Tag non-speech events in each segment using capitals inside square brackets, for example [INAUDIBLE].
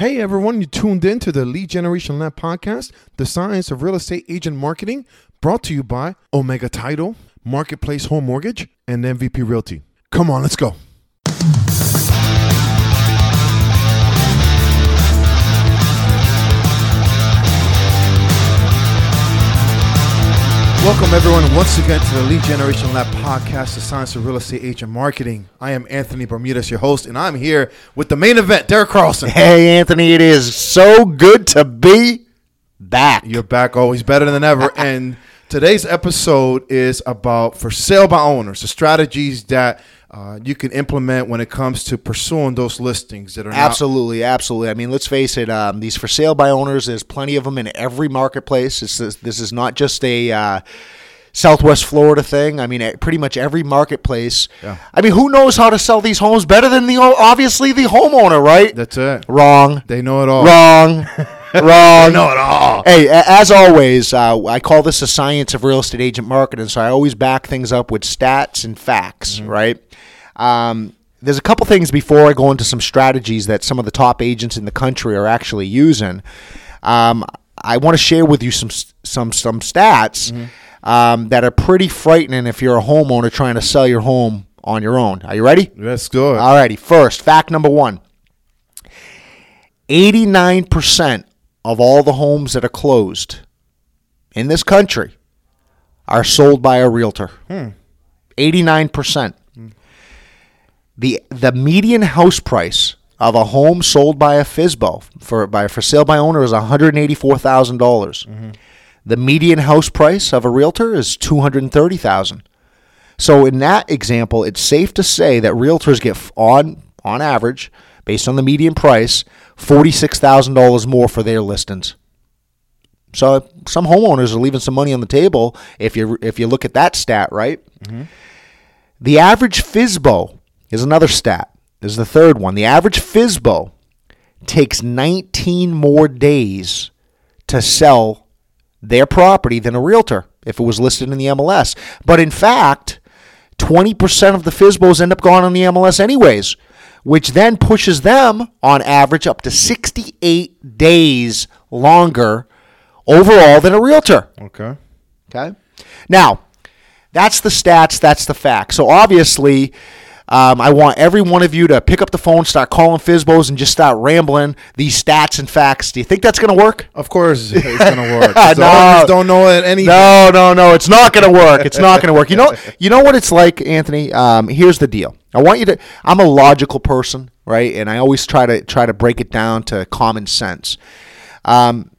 Hey everyone, you tuned in to the Lead Generation Lab podcast, the science of real estate agent marketing, brought to you by Omega Title, Marketplace Home Mortgage, and MVP Realty. Come on, let's go. Welcome everyone once again to the Lead Generation Lab podcast, the science of real estate agent marketing. I am Anthony Bermudez, your host, and I'm here with the main event, Derek Carlson. Hey, Anthony, it is so good to be back. You're back, always better than ever. [LAUGHS] and today's episode is about for sale by owners, the strategies that uh, you can implement when it comes to pursuing those listings that are not- Absolutely, absolutely. I mean, let's face it. Um, these for sale by owners, there's plenty of them in every marketplace. This is this is not just a uh, Southwest Florida thing. I mean, pretty much every marketplace. Yeah. I mean, who knows how to sell these homes better than the obviously the homeowner, right? That's it. Wrong. They know it all. Wrong. [LAUGHS] [LAUGHS] Wrong. know at all. Hey, as always, uh, I call this a science of real estate agent marketing. So I always back things up with stats and facts, right? Um, there's a couple things before I go into some strategies that some of the top agents in the country are actually using. Um, I want to share with you some some some stats um, that are pretty frightening if you're a homeowner trying to sell your home on your own. Are you ready? That's good. Alrighty, first, fact number one 89% of all the homes that are closed in this country are sold by a realtor. Hmm. 89%. Hmm. The, the median house price of a home sold by a FISBO for, by, for sale by owner is $184,000. dollars mm-hmm. The median house price of a realtor is 230000 so in that example, it's safe to say that realtors get on on average, based on the median price, forty six thousand dollars more for their listings. So some homeowners are leaving some money on the table if you if you look at that stat, right? Mm-hmm. The average FISBO is another stat. This is the third one. The average FISBO takes 19 more days to sell their property than a realtor if it was listed in the MLS. But in fact, 20% of the FISBOs end up going on the MLS anyways, which then pushes them on average up to 68 days longer overall than a realtor. Okay. Okay. Now, that's the stats. That's the facts. So obviously, um, I want every one of you to pick up the phone, start calling Fizbos, and just start rambling these stats and facts. Do you think that's going to work? Of course, it's gonna work. [LAUGHS] the No. don't know it any. No, no, no. It's not going to work. It's not going to work. You know, you know what it's like, Anthony. Um, here's the deal. I want you to. I'm a logical person, right? And I always try to try to break it down to common sense. Um,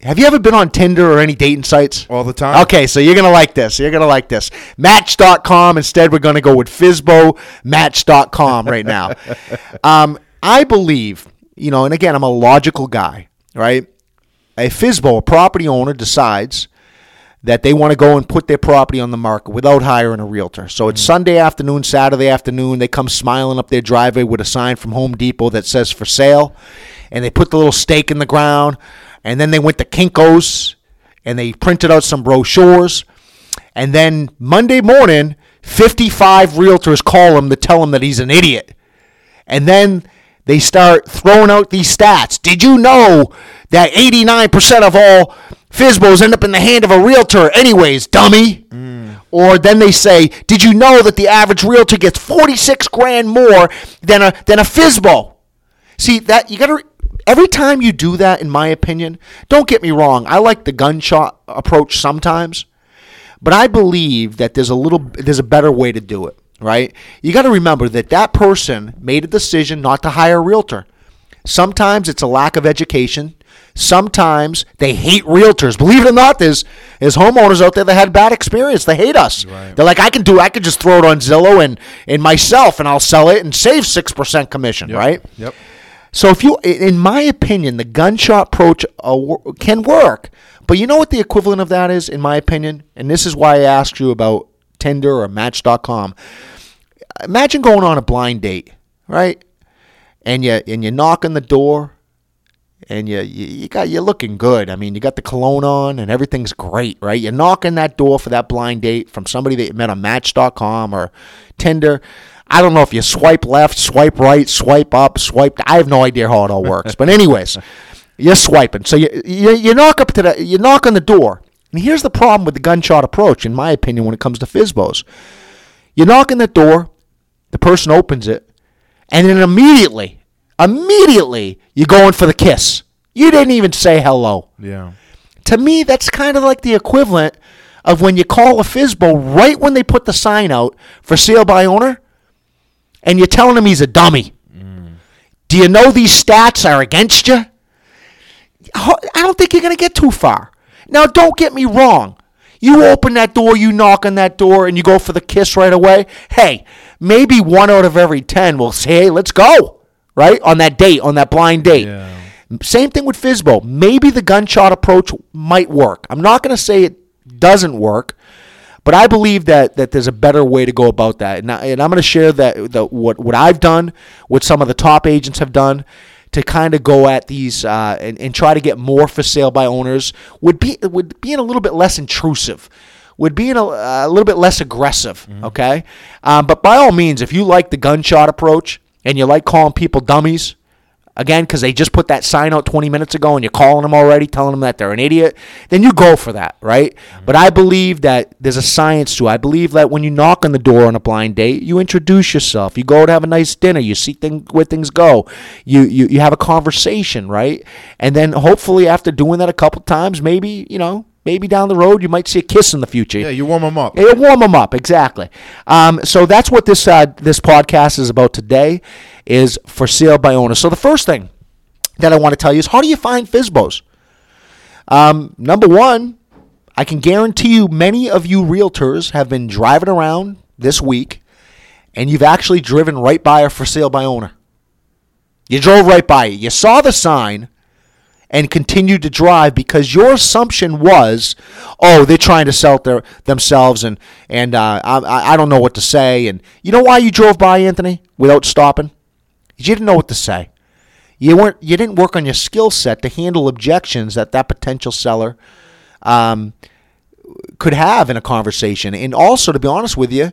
have you ever been on Tinder or any dating sites? All the time. Okay, so you're gonna like this. You're gonna like this. Match.com. Instead, we're gonna go with FizboMatch.com right now. [LAUGHS] um, I believe, you know, and again, I'm a logical guy, right? A Fizbo, a property owner, decides that they want to go and put their property on the market without hiring a realtor. So it's mm. Sunday afternoon, Saturday afternoon. They come smiling up their driveway with a sign from Home Depot that says for sale, and they put the little stake in the ground, and then they went to Kinko's and they printed out some brochures. And then Monday morning, 55 realtors call him to tell him that he's an idiot. And then they start throwing out these stats. Did you know that 89% of all FISBOs end up in the hand of a realtor, anyways, dummy? Or then they say, Did you know that the average realtor gets 46 grand more than a, than a FISBO? See, that you got to. Every time you do that, in my opinion, don't get me wrong, I like the gunshot approach sometimes. But I believe that there's a little there's a better way to do it, right? You got to remember that that person made a decision not to hire a realtor. Sometimes it's a lack of education. Sometimes they hate realtors. Believe it or not, there's there's homeowners out there that had bad experience. They hate us. They're like, I can do, I could just throw it on Zillow and and myself, and I'll sell it and save six percent commission, right? Yep. So if you, in my opinion, the gunshot approach uh, can work. But you know what the equivalent of that is, in my opinion? And this is why I asked you about Tinder or Match.com. Imagine going on a blind date, right? And you and you knock on the door, and you, you you got you're looking good. I mean, you got the cologne on and everything's great, right? You're knocking that door for that blind date from somebody that you met on Match.com or Tinder. I don't know if you swipe left, swipe right, swipe up, swipe. I have no idea how it all works. but anyways, [LAUGHS] you're swiping. So you, you you knock up to the you knock on the door. And here's the problem with the gunshot approach, in my opinion, when it comes to FISBOs. You knock on the door, the person opens it, and then immediately, immediately, you're going for the kiss. You didn't even say hello. Yeah. To me, that's kind of like the equivalent of when you call a FISBO right when they put the sign out for sale by owner, and you're telling him he's a dummy. Mm. Do you know these stats are against you? I don't think you're going to get too far. Now, don't get me wrong. You open that door, you knock on that door, and you go for the kiss right away. Hey, maybe one out of every 10 will say, hey, let's go, right? On that date, on that blind date. Yeah. Same thing with Fizbo. Maybe the gunshot approach might work. I'm not going to say it doesn't work, but I believe that, that there's a better way to go about that. And, I, and I'm going to share that the, what, what I've done, what some of the top agents have done to kind of go at these uh, and, and try to get more for sale by owners would be would being a little bit less intrusive would being a, a little bit less aggressive okay um, but by all means if you like the gunshot approach and you like calling people dummies again because they just put that sign out 20 minutes ago and you're calling them already telling them that they're an idiot then you go for that right? Mm-hmm. But i believe that there's a science to it. I believe that when you knock on the door on a blind date you introduce yourself. You go to have a nice dinner. You see thing, where things go. You, you you have a conversation right? And then hopefully after doing that a couple times maybe you know maybe down the road you might see a kiss in the future Yeah, you warm them up. It'll warm them up exactly. Um, so that's what this uh, this podcast is about today. Is for sale by owners. So the first thing that I want to tell you is how do you find FISBOs? Um, number one, I can guarantee you many of you realtors have been driving around this week, and you've actually driven right by a for sale by owner. You drove right by it. You saw the sign and continued to drive because your assumption was, oh, they're trying to sell their themselves, and and uh, I I don't know what to say. And you know why you drove by, Anthony, without stopping? You didn't know what to say. You weren't. You didn't work on your skill set to handle objections that that potential seller um, could have in a conversation. And also, to be honest with you,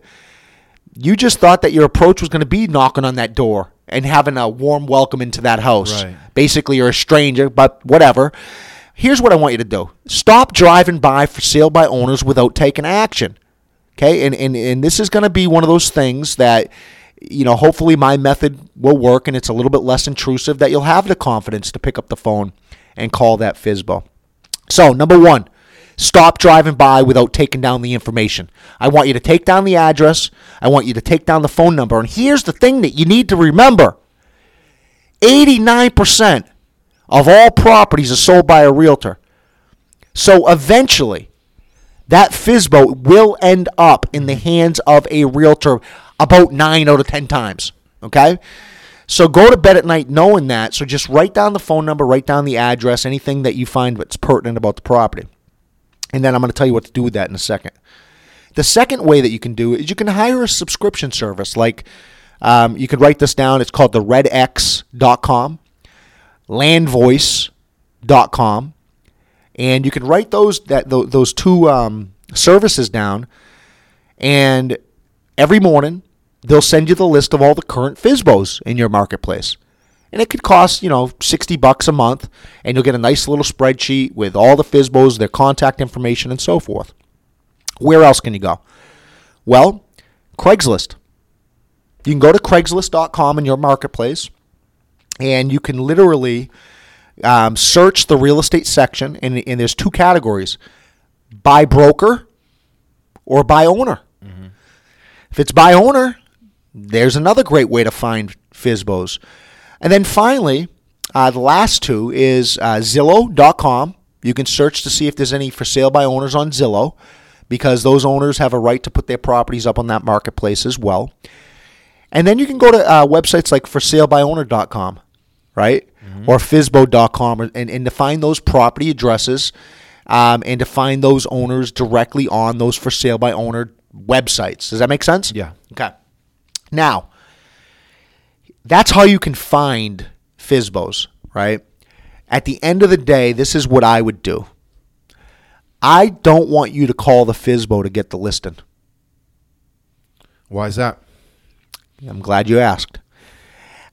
you just thought that your approach was going to be knocking on that door and having a warm welcome into that house. Right. Basically, you're a stranger, but whatever. Here's what I want you to do stop driving by for sale by owners without taking action. Okay? And, and, and this is going to be one of those things that, you know, hopefully my method will work and it's a little bit less intrusive that you'll have the confidence to pick up the phone and call that FISBO. So, number one, stop driving by without taking down the information. I want you to take down the address. I want you to take down the phone number. And here's the thing that you need to remember 89% of all properties are sold by a realtor. So eventually, that FISBO will end up in the hands of a realtor about 9 out of 10 times. Okay? So go to bed at night knowing that. So just write down the phone number, write down the address, anything that you find that's pertinent about the property. And then I'm going to tell you what to do with that in a second. The second way that you can do is you can hire a subscription service. Like um, you could write this down. It's called the redx.com, landvoice.com. And you can write those that those two um, services down. And every morning they'll send you the list of all the current FISBOs in your marketplace. And it could cost, you know, 60 bucks a month, and you'll get a nice little spreadsheet with all the FISBOs, their contact information, and so forth. Where else can you go? Well, Craigslist. You can go to Craigslist.com in your marketplace, and you can literally um, search the real estate section, and, and there's two categories by broker or by owner. If it's by owner, there's another great way to find FISBOs. And then finally, uh, the last two is uh, Zillow.com. You can search to see if there's any for sale by owners on Zillow because those owners have a right to put their properties up on that marketplace as well. And then you can go to uh, websites like forsalebyowner.com, right? Or FISBO.com and, and to find those property addresses um, and to find those owners directly on those for sale by owner websites. Does that make sense? Yeah. Okay. Now, that's how you can find FISBOs, right? At the end of the day, this is what I would do. I don't want you to call the FISBO to get the listing. Why is that? I'm glad you asked.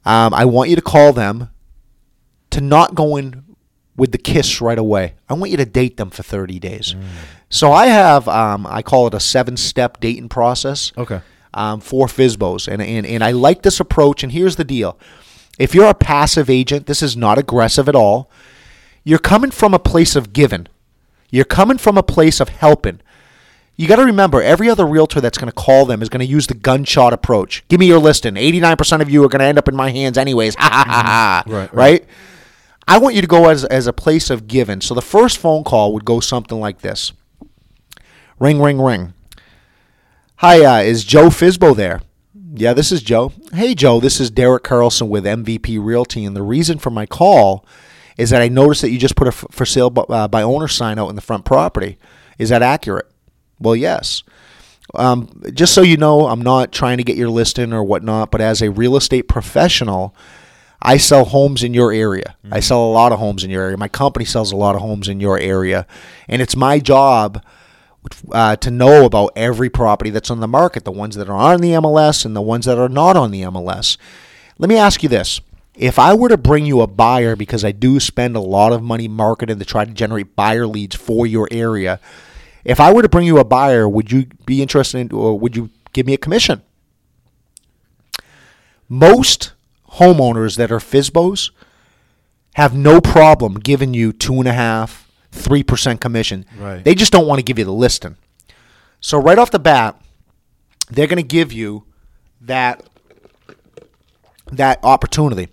Um, I want you to call them to not go in with the kiss right away. I want you to date them for 30 days. So I have, um, I call it a seven step dating process Okay. Um, for FISBOs. And, and, and I like this approach. And here's the deal if you're a passive agent, this is not aggressive at all. You're coming from a place of giving, you're coming from a place of helping. You got to remember, every other realtor that's going to call them is going to use the gunshot approach. Give me your listing. 89% of you are going to end up in my hands anyways. [LAUGHS] Ha ha ha ha. Right, right. right? I want you to go as, as a place of giving. So the first phone call would go something like this Ring, ring, ring. Hi, uh, is Joe Fisbo there? Yeah, this is Joe. Hey, Joe, this is Derek Carlson with MVP Realty, and the reason for my call is that I noticed that you just put a for sale by, uh, by owner sign out in the front property. Is that accurate? Well, yes. Um, just so you know, I'm not trying to get your listing or whatnot, but as a real estate professional, I sell homes in your area. I sell a lot of homes in your area. My company sells a lot of homes in your area, and it's my job uh, to know about every property that's on the market, the ones that are on the MLS and the ones that are not on the MLS. Let me ask you this. If I were to bring you a buyer, because I do spend a lot of money marketing to try to generate buyer leads for your area, if I were to bring you a buyer, would you be interested in, or would you give me a commission? Most homeowners that are FISBOs have no problem giving you two and a half, three percent commission. Right. They just don't want to give you the listing. So right off the bat, they're going to give you that that opportunity.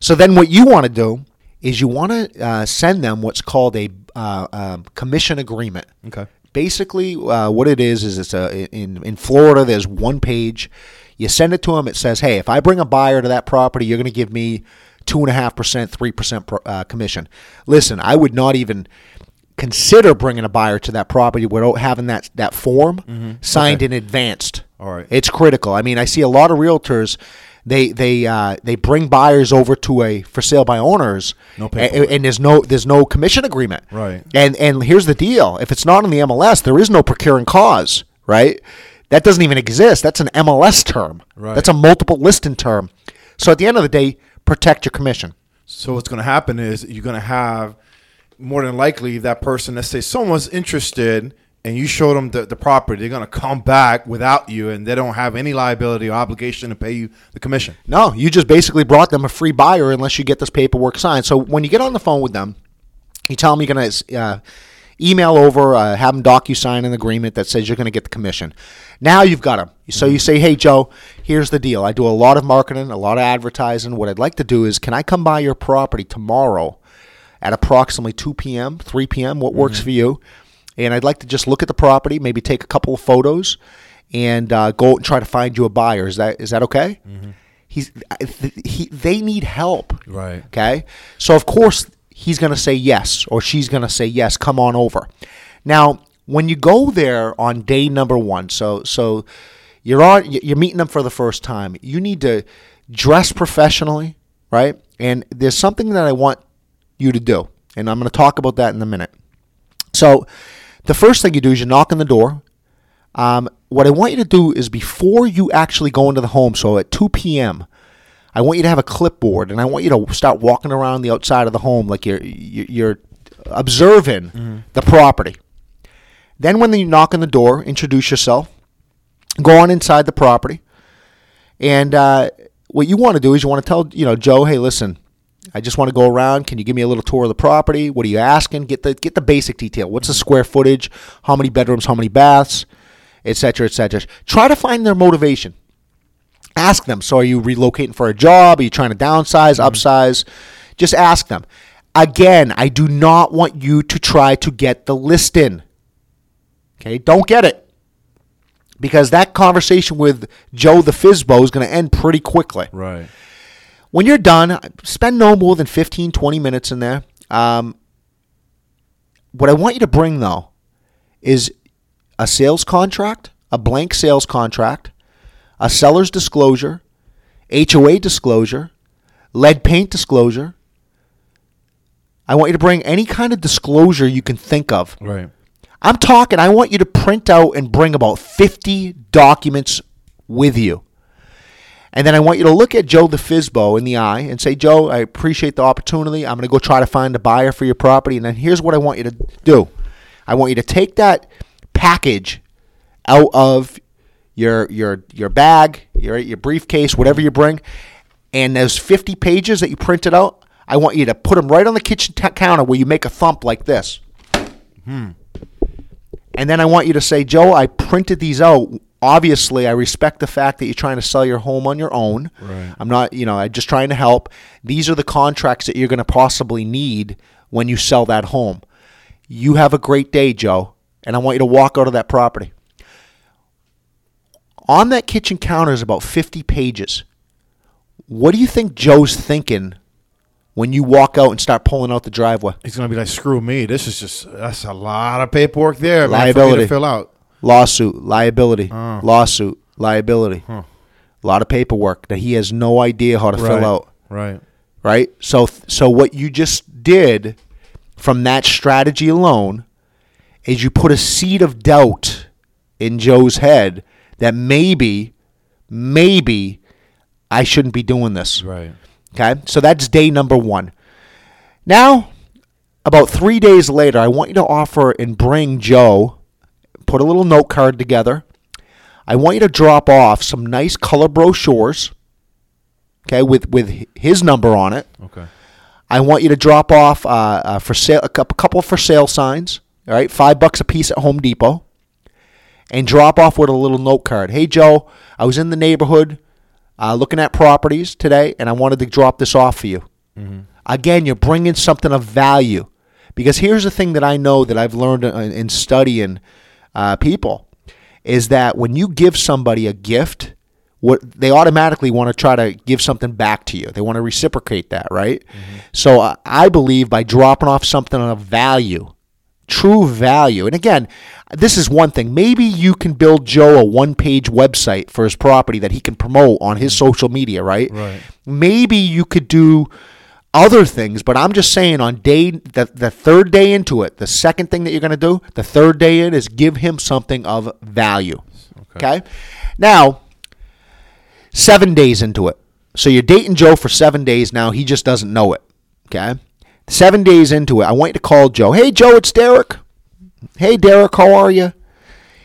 So then, what you want to do is you want to uh, send them what's called a uh, um, commission agreement. Okay. Basically, uh, what it is is it's a in in Florida. There's one page. You send it to them. It says, "Hey, if I bring a buyer to that property, you're going to give me two and a half percent, three percent uh, commission." Listen, I would not even consider bringing a buyer to that property without having that that form signed in advanced. All right. It's critical. I mean, I see a lot of realtors. They they uh, they bring buyers over to a for sale by owners, No a- paperwork. and, there's no there's no commission agreement. Right. And and here's the deal: if it's not in the MLS, there is no procuring cause. Right. That doesn't even exist. That's an MLS term. Right. That's a multiple listing term. So at the end of the day, protect your commission. So what's going to happen is you're going to have more than likely that person. Let's say someone's interested, and you show them the, the property. They're going to come back without you, and they don't have any liability or obligation to pay you the commission. No, you just basically brought them a free buyer unless you get this paperwork signed. So when you get on the phone with them, you tell them you're going to uh, email over, uh, have them DocuSign an agreement that says you're going to get the commission. Now you've got them. So you say, hey, Joe, here's the deal. I do a lot of marketing, a lot of advertising. What I'd like to do is, can I come by your property tomorrow at approximately 2 p.m., 3 p.m., what works for you? And I'd like to just look at the property, maybe take a couple of photos, and uh, go out and try to find you a buyer. Is that is that okay? He's he, they need help. Right. Okay. So of course he's going to say yes, or she's going to say yes. Come on over. Now, when you go there on day number one, so so you're on you're meeting them for the first time. You need to dress professionally, right? And there's something that I want you to do, and I'm going to talk about that in a minute. So, the first thing you do is you knock on the door. Um, what I want you to do is before you actually go into the home, so at 2 p.m., I want you to have a clipboard, and I want you to start walking around the outside of the home like you're you're observing the property. Then, when you knock on the door, introduce yourself. Go on inside the property, and uh, what you want to do is you want to tell you know Joe, hey, listen, I just want to go around. Can you give me a little tour of the property? What are you asking? Get the get the basic detail. What's the square footage? How many bedrooms? How many baths? Etc. Etc. Try to find their motivation. Ask them. So, are you relocating for a job? Are you trying to downsize, upsize? Just ask them. Again, I do not want you to try to get the listing. Okay, don't get it because that conversation with Joe the Fizbo is going to end pretty quickly Right. when you're done, spend no more than 15, 20 minutes in there. Um, what I want you to bring, though, is a sales contract, a blank sales contract, a seller's disclosure, HOA disclosure, lead paint disclosure, I want you to bring any kind of disclosure you can think of. Right. I'm talking, I want you to print out and bring about 50 documents with you. And then I want you to look at Joe the Fizbo in the eye and say, Joe, I appreciate the opportunity. I'm going to go try to find a buyer for your property. And then here's what I want you to do I want you to take that package out of your your your bag, your your briefcase, whatever you bring, and those 50 pages that you printed out, I want you to put them right on the kitchen t- counter where you make a thump like this. Hmm. And then I want you to say, Joe, I printed these out. Obviously, I respect the fact that you're trying to sell your home on your own. Right. I'm not, you know, I'm just trying to help. These are the contracts that you're going to possibly need when you sell that home. You have a great day, Joe, and I want you to walk out of that property. On that kitchen counter is about 50 pages. What do you think Joe's thinking when you walk out and start pulling out the driveway? He's gonna be like, screw me. This is just that's a lot of paperwork there, man, Liability. to fill out. lawsuit, liability, Oh. lawsuit, liability. Huh. A lot of paperwork that he has no idea how to Right. fill out, Right. right? So so what you just did from that strategy alone is you put a seed of doubt in Joe's head that maybe maybe I shouldn't be doing this. Right. Okay? So that's day number 1. Now, about 3 days later, I want you to offer and bring Joe put a little note card together. I want you to drop off some nice color brochures, okay, with with his number on it. Okay. I want you to drop off uh, uh, for sale a couple for sale signs. All right, five bucks a piece at Home Depot, and drop off with a little note card. Hey Joe, I was in the neighborhood uh, looking at properties today, and I wanted to drop this off for you. Again, you're bringing something of value, because here's the thing that I know that I've learned in, in studying uh, people is that when you give somebody a gift, what they automatically want to try to give something back to you. They want to reciprocate that, right? So uh, I believe by dropping off something of value, true value. And again, this is one thing. Maybe you can build Joe a one-page website for his property that he can promote on his social media, right? Right. Maybe you could do other things, but I'm just saying on day the, the third day into it, the second thing that you're going to do, the third day in is give him something of value. Okay. Now, seven days into it. So you're dating Joe for seven days now. He just doesn't know it. Okay. Seven days into it, I want you to call Joe. Hey, Joe, it's Derek. Hey, Derek, how are you?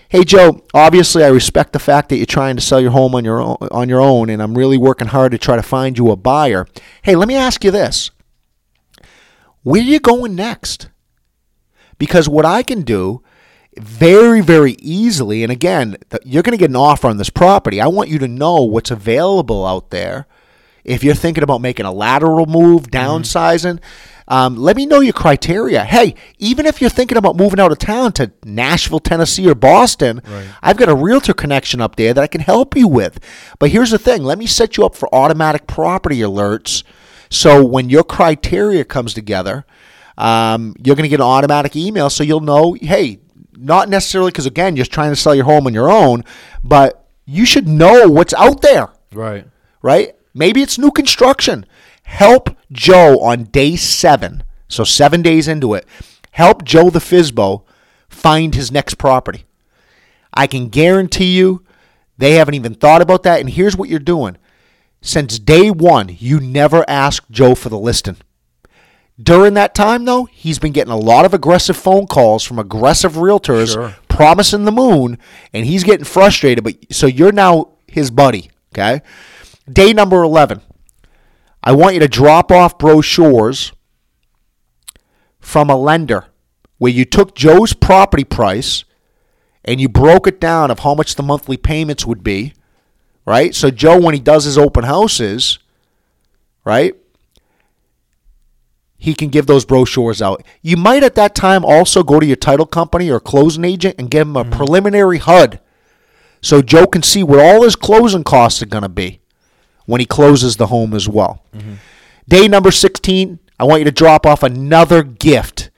Hey, Joe. Obviously, I respect the fact that you're trying to sell your home on your own, on your own, and I'm really working hard to try to find you a buyer. Hey, let me ask you this: Where are you going next? Because what I can do very, very easily, and again, you're going to get an offer on this property. I want you to know what's available out there. If you're thinking about making a lateral move, mm-hmm. downsizing, um, let me know your criteria. Hey, even if you're thinking about moving out of town to Nashville, Tennessee, or Boston, Right. I've got a realtor connection up there that I can help you with. But here's the thing let me set you up for automatic property alerts. So when your criteria comes together, um, you're going to get an automatic email so you'll know, hey, not necessarily because, again, you're trying to sell your home on your own, but you should know what's out there Right. right? Maybe it's new construction. Help Joe on day seven, so seven days into it, help Joe the Fizbo find his next property. I can guarantee you they haven't even thought about that. And here's what you're doing. Since day one, you never asked Joe for the listing. During that time, though, he's been getting a lot of aggressive phone calls from aggressive realtors Sure. promising the moon, and he's getting frustrated. But so you're now his buddy, okay? Day number 11. I want you to drop off brochures from a lender where you took Joe's property price and you broke it down of how much the monthly payments would be, right? So Joe, when he does his open houses, right, he can give those brochures out. You might at that time also go to your title company or closing agent and give him a mm-hmm. preliminary HUD so Joe can see what all his closing costs are going to be when he closes the home as well. Day number 16, I want you to drop off another gift.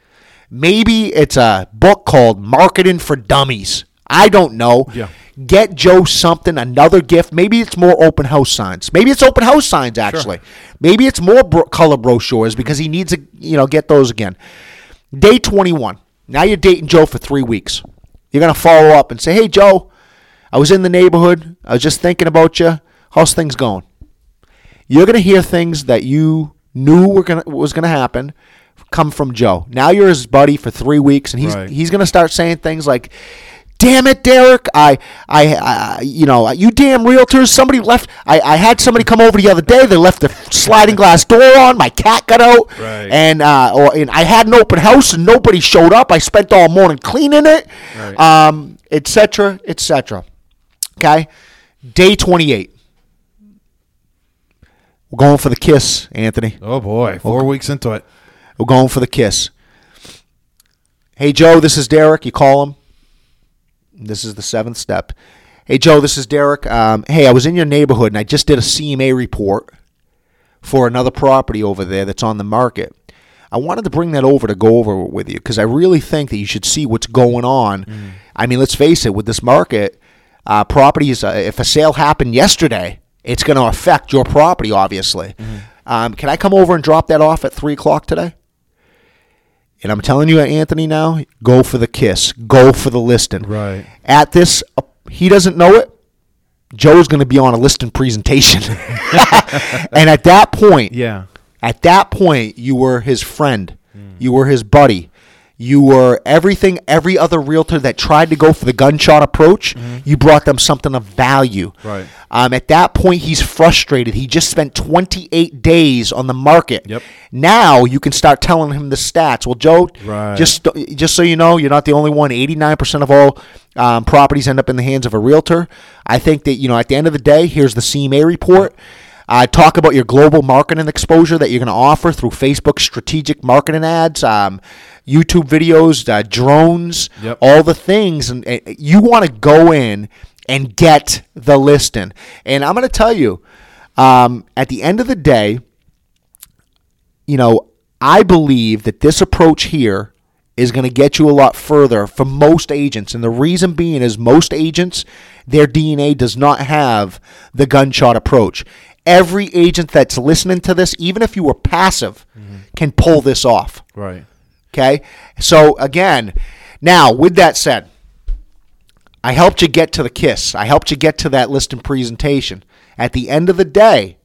Maybe it's a book called Marketing for Dummies. I don't know. Yeah. Get Joe something, another gift. Maybe it's more open house signs. Maybe it's open house signs actually. Sure. Maybe it's more bro- color brochures because he needs to, you know, get those again. Day 21. Now you're dating Joe for three weeks. You're gonna follow up and say, "Hey, Joe, I was in the neighborhood. I was just thinking about you. How's things going?" You're gonna hear things that you knew were gonna was gonna happen come from Joe. Now you're his buddy for three weeks, and he's Right. he's gonna start saying things like. Damn it, Derek! I, I, I, you know, you damn realtors. Somebody left. I, I had somebody come over the other day. They left the sliding glass door on. My cat got out, Right. and uh, or and I had an open house and nobody showed up. I spent all morning cleaning it, Right. um, et cetera, et cetera. Okay, day twenty-eight. We're going for the kiss, Anthony. Oh boy, four weeks into it. We're going for the kiss. Hey, Joe, this is Derek. You call him. This is the seventh step. Hey, Joe, this is Derek. Um, hey, I was in your neighborhood and I just did a CMA report for another property over there that's on the market. I wanted to bring that over to go over with you because I really think that you should see what's going on. I mean, let's face it, with this market, uh, properties, uh, if a sale happened yesterday, it's going to affect your property, obviously. Um, can I come over and drop that off at 3 o'clock today? And I'm telling you, Anthony, now go for the kiss, go for the listing. Right. At this, uh, he doesn't know it. Joe's going to be on a listing presentation, [LAUGHS] and at that point, Yeah. at that point, you were his friend, Hmm. you were his buddy, you were everything. Every other realtor that tried to go for the gunshot approach, you brought them something of value. Right. Um, at that point, he's frustrated. He just spent 28 days on the market. Yep. Now you can start telling him the stats. Well, Joe, Right. just just so you know, you're not the only one. 89% of all um, properties end up in the hands of a realtor. I think that you know at the end of the day, here's the CMA report. Uh, talk about your global marketing exposure that you're going to offer through Facebook strategic marketing ads, um, YouTube videos, uh, drones, Yep. all the things. And, and you want to go in and get the listing. And I'm going to tell you, um, at the end of the day, you know, I believe that this approach here is going to get you a lot further for most agents. And the reason being is most agents, their DNA does not have the gunshot approach. Every agent that's listening to this, even if you were passive, can pull this off. Right. Okay. So again, now with that said, I helped you get to the kiss. I helped you get to that listing presentation. At the end of the day,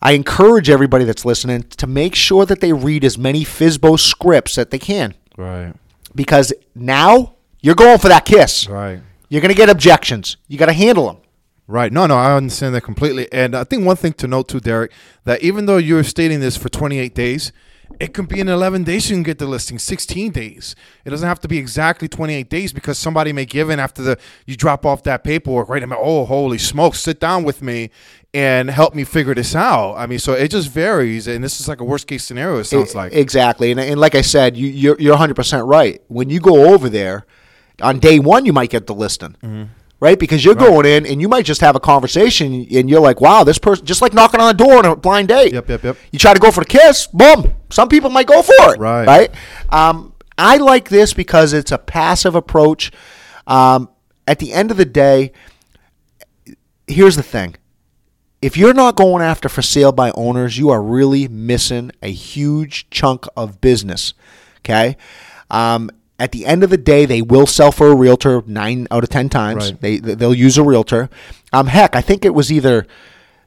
I encourage everybody that's listening to make sure that they read as many FISBO scripts that they can. Right. Because now you're going for that kiss. Right. You're going to get objections. You got to handle them. Right. No, no, I understand that completely. And I think one thing to note too, Derek, that even though you're stating this for 28 days, it could be in 11 days you can get the listing, 16 days. It doesn't have to be exactly 28 days because somebody may give in after the you drop off that paperwork, right? I mean, oh, holy smokes, sit down with me and help me figure this out. I mean, so it just varies. And this is like a worst case scenario, it sounds like. Exactly. And, and like I said, you, you're, you're 100% right. When you go over there, on day one, you might get the listing. Mm-hmm. Right, because you're going in and you might just have a conversation, and you're like, "Wow, this person," just like knocking on the door on a blind date. Yep, yep, yep. You try to go for the kiss, boom. Some people might go for it. Right. Right. Um, I like this because it's a passive approach. Um, at the end of the day, here's the thing if you're not going after for sale by owners, you are really missing a huge chunk of business. Okay. Um, at the end of the day, they will sell for a realtor nine out of ten times. Right. They they'll use a realtor. Um, heck, I think it was either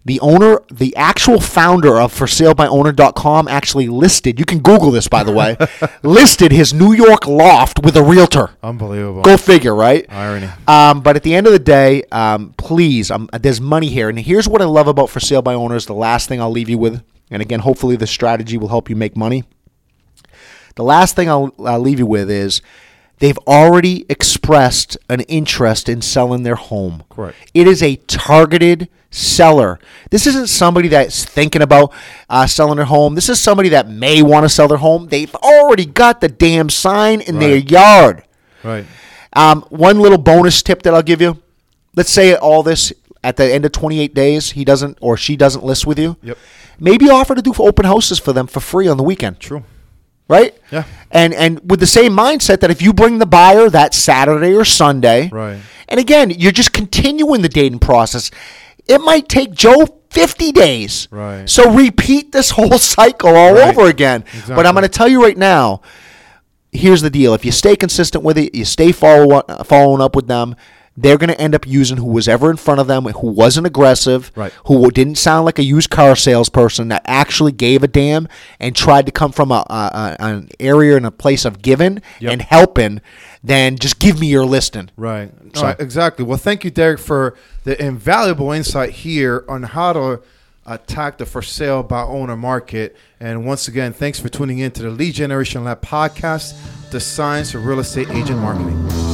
the owner, the actual founder of ForSaleByOwner.com actually listed. You can Google this, by the way. [LAUGHS] listed his New York loft with a realtor. Unbelievable. Go figure, right? Irony. Um, but at the end of the day, um, please, um, there's money here. And here's what I love about for sale by owners. The last thing I'll leave you with, and again, hopefully the strategy will help you make money. The last thing I'll, I'll leave you with is they've already expressed an interest in selling their home. Correct. It is a targeted seller. This isn't somebody that's thinking about uh, selling their home. This is somebody that may want to sell their home. They've already got the damn sign in their yard. Right. Um, one little bonus tip that I'll give you. Let's say all this at the end of 28 days, he doesn't or she doesn't list with you. Yep. Maybe offer to do open houses for them for free on the weekend. True. Right? Yeah. And and with the same mindset that if you bring the buyer that Saturday or Sunday, Right. And again, you're just continuing the dating process. It might take Joe 50 days. Right. So repeat this [LAUGHS] whole cycle all Right. over again. Exactly. But I'm going to tell you right now, here's the deal. If you stay consistent with it, you stay follow uh, following up with them, they're going to end up using who was ever in front of them, who wasn't aggressive, Right. who didn't sound like a used car salesperson that actually gave a damn and tried to come from a, a, a an area and a place of giving Yep. and helping, then just give me your listing. Right. No, So- exactly. Well, thank you, Derek, for the invaluable insight here on how to attack the for sale by owner market. And once again, thanks for tuning in to the Lead Generation Lab podcast, the science of real estate agent marketing.